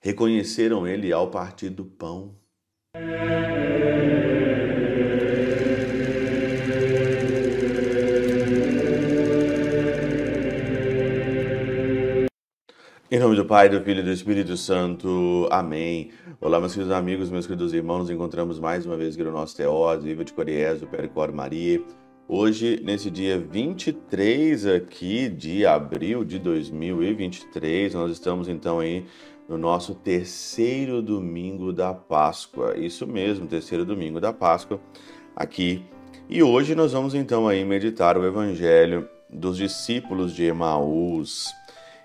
reconheceram ele ao partir do pão. Em nome do Pai, do Filho e do Espírito Santo. Amém. Olá, meus queridos amigos, meus queridos irmãos. Nos encontramos mais uma vez aqui no nosso Teós, Viva de Coriés, do Maria. Hoje, nesse dia 23 aqui de abril de 2023, nós estamos então aí no nosso terceiro domingo da Páscoa. Isso mesmo, terceiro domingo da Páscoa aqui. E hoje nós vamos então aí meditar o Evangelho dos discípulos de Emaús.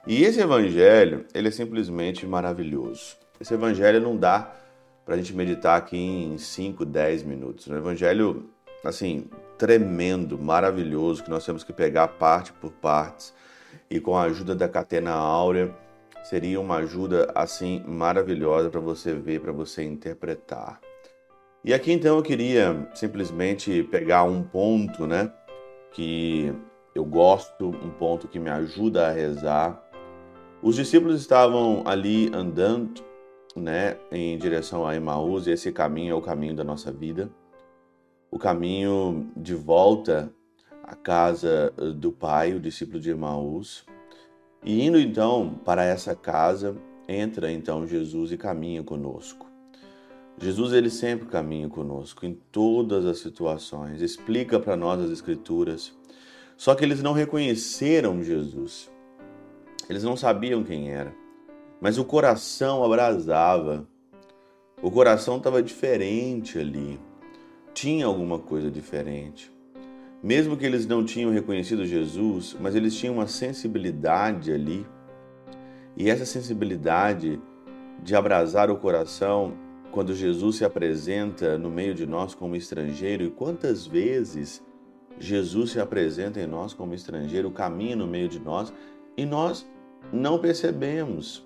E esse evangelho, ele é simplesmente maravilhoso. Esse evangelho não dá para a gente meditar aqui em 5, 10 minutos. Um evangelho, assim, tremendo, maravilhoso, que nós temos que pegar parte por partes. E com a ajuda da catena áurea, seria uma ajuda, assim, maravilhosa para você ver, para você interpretar. E aqui então eu queria simplesmente pegar um ponto, né, que eu gosto, um ponto que me ajuda a rezar, os discípulos estavam ali andando, né, em direção a Emaús, e esse caminho é o caminho da nossa vida. O caminho de volta à casa do Pai, o discípulo de Emaús. E indo então para essa casa, entra então Jesus e caminha conosco. Jesus ele sempre caminha conosco em todas as situações, explica para nós as escrituras. Só que eles não reconheceram Jesus. Eles não sabiam quem era, mas o coração abrasava. O coração estava diferente ali. Tinha alguma coisa diferente. Mesmo que eles não tinham reconhecido Jesus, mas eles tinham uma sensibilidade ali. E essa sensibilidade de abrasar o coração quando Jesus se apresenta no meio de nós como estrangeiro, e quantas vezes Jesus se apresenta em nós como estrangeiro, caminha no meio de nós, e nós não percebemos.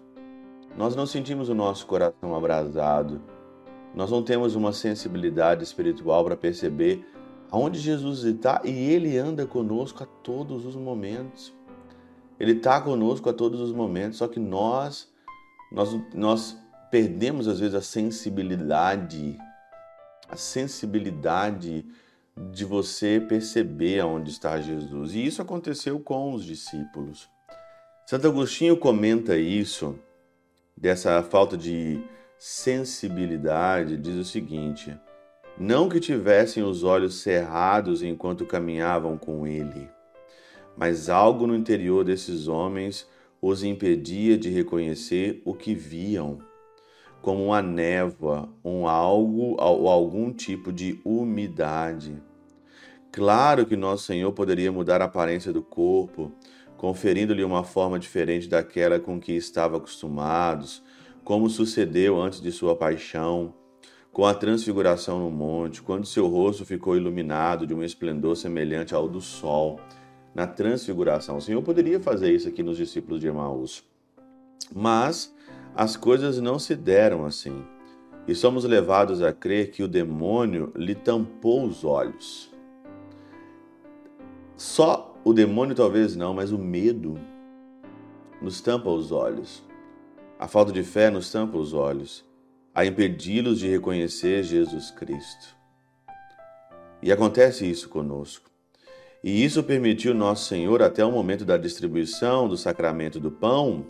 Nós não sentimos o nosso coração abrasado. Nós não temos uma sensibilidade espiritual para perceber aonde Jesus está e Ele anda conosco a todos os momentos. Ele está conosco a todos os momentos, só que nós, nós, nós perdemos às vezes a sensibilidade, a sensibilidade de você perceber aonde está Jesus. E isso aconteceu com os discípulos. Santo Agostinho comenta isso, dessa falta de sensibilidade, diz o seguinte: não que tivessem os olhos cerrados enquanto caminhavam com ele, mas algo no interior desses homens os impedia de reconhecer o que viam, como uma névoa, um algo ou algum tipo de umidade. Claro que nosso Senhor poderia mudar a aparência do corpo, conferindo-lhe uma forma diferente daquela com que estava acostumados, como sucedeu antes de sua paixão, com a transfiguração no monte, quando seu rosto ficou iluminado de um esplendor semelhante ao do sol, na transfiguração. O Senhor poderia fazer isso aqui nos discípulos de Emaús. Mas as coisas não se deram assim. E somos levados a crer que o demônio lhe tampou os olhos. Só o demônio talvez não, mas o medo nos tampa os olhos. A falta de fé nos tampa os olhos, a impedi-los de reconhecer Jesus Cristo. E acontece isso conosco. E isso permitiu nosso Senhor até o momento da distribuição do sacramento do pão,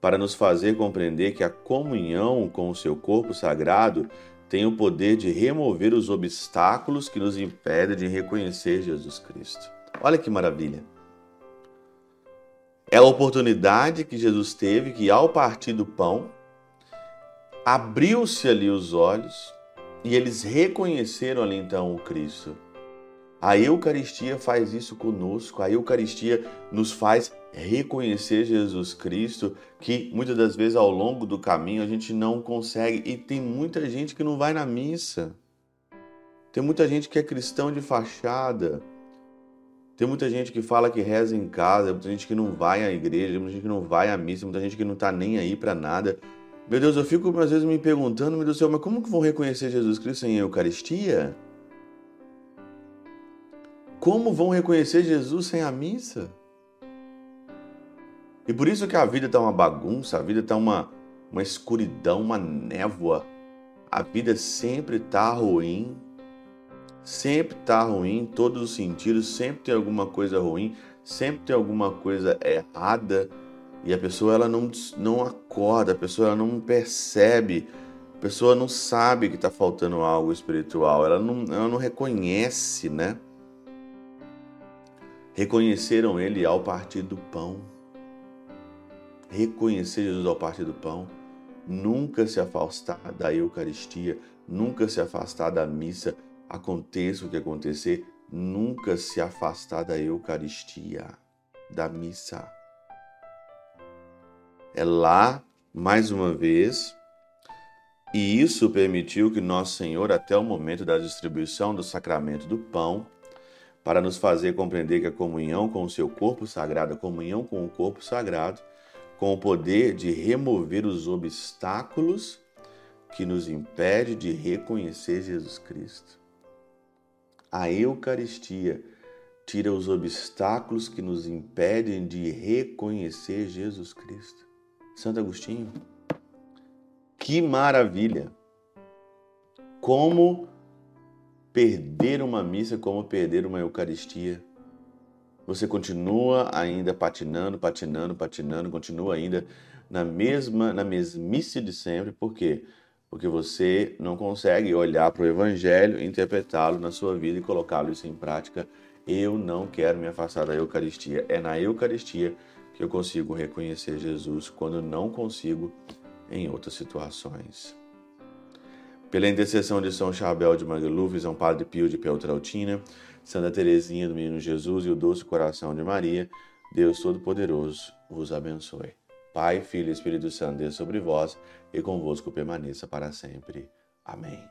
para nos fazer compreender que a comunhão com o seu corpo sagrado tem o poder de remover os obstáculos que nos impedem de reconhecer Jesus Cristo. Olha que maravilha. É a oportunidade que Jesus teve que, ao partir do pão, abriu-se ali os olhos e eles reconheceram ali então o Cristo. A Eucaristia faz isso conosco, a Eucaristia nos faz reconhecer Jesus Cristo, que muitas das vezes ao longo do caminho a gente não consegue, e tem muita gente que não vai na missa, tem muita gente que é cristão de fachada, tem muita gente que fala que reza em casa, muita gente que não vai à igreja, muita gente que não vai à missa, muita gente que não está nem aí para nada. Meu Deus, eu fico às vezes me perguntando, meu Deus do céu, mas como que vão reconhecer Jesus Cristo sem Eucaristia? Como vão reconhecer Jesus sem a missa? E por isso que a vida está uma bagunça, a vida está uma, uma escuridão, uma névoa. A vida sempre está ruim, sempre está ruim em todos os sentidos, sempre tem alguma coisa ruim, sempre tem alguma coisa errada e a pessoa ela não, não acorda, a pessoa ela não percebe, a pessoa não sabe que está faltando algo espiritual, ela não, ela não reconhece, né? Reconheceram ele ao partir do pão. Reconhecer Jesus ao partir do pão. Nunca se afastar da Eucaristia, nunca se afastar da missa, aconteça o que acontecer, nunca se afastar da Eucaristia, da missa. É lá, mais uma vez, e isso permitiu que Nosso Senhor, até o momento da distribuição do sacramento do pão, para nos fazer compreender que a comunhão com o seu corpo sagrado, a comunhão com o corpo sagrado, com o poder de remover os obstáculos que nos impede de reconhecer Jesus Cristo. A Eucaristia tira os obstáculos que nos impedem de reconhecer Jesus Cristo. Santo Agostinho, que maravilha! Como perder uma missa, como perder uma Eucaristia. Você continua ainda patinando, patinando, patinando, continua ainda na mesma, na mesmice de sempre. Por quê? porque você não consegue olhar para o Evangelho, interpretá-lo na sua vida e colocá-lo isso em prática. Eu não quero me afastar da Eucaristia. É na Eucaristia que eu consigo reconhecer Jesus quando não consigo em outras situações. Pela intercessão de São Chabel de Magaluf, São Padre Pio de Peltrautina, Santa Teresinha do Menino Jesus e o Doce Coração de Maria, Deus Todo-Poderoso vos abençoe. Pai, Filho e Espírito Santo, Deus sobre vós e convosco permaneça para sempre. Amém.